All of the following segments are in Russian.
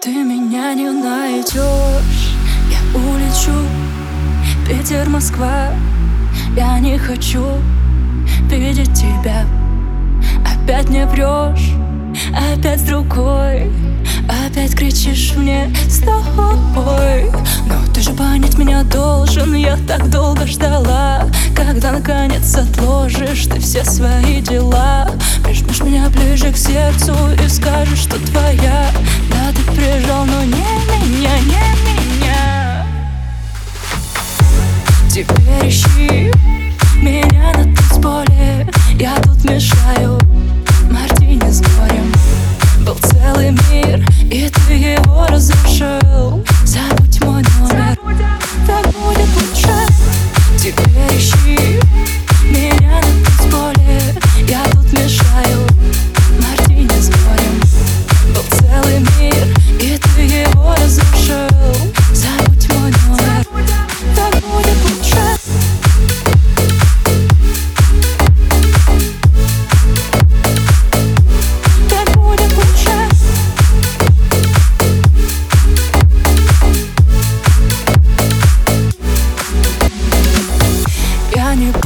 Ты меня не найдешь. Я улечу Питер, Москва. Я не хочу видеть тебя. Опять не врешь Опять с другой. Опять кричишь мне с тобой Но ты же понять меня должен Я так долго ждала. Когда наконец отложишь ты все свои дела Прижмешь меня ближе к сердцу И скажешь, что Теперь ищи меня на танцполе Я тут мешаю Мартини с горем. Был целый мир И ты его разрушил. Забудь мой номер Так будет лучше. Теперь ищи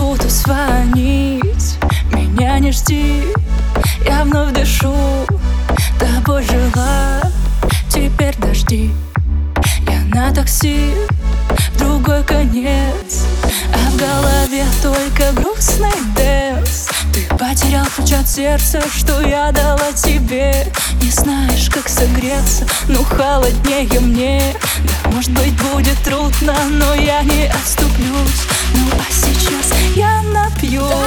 буду звонить, меня не жди Я вновь дышу, тобой жила Теперь дожди. Я на такси, в другой конец. А в голове только грустный Ты потерял ключ от сердца, что я дала тебе. Не знаешь, как согреться, ну холоднее мне. Да, может быть, будет трудно, но я не отступлюсь. Ну а сейчас я напьюсь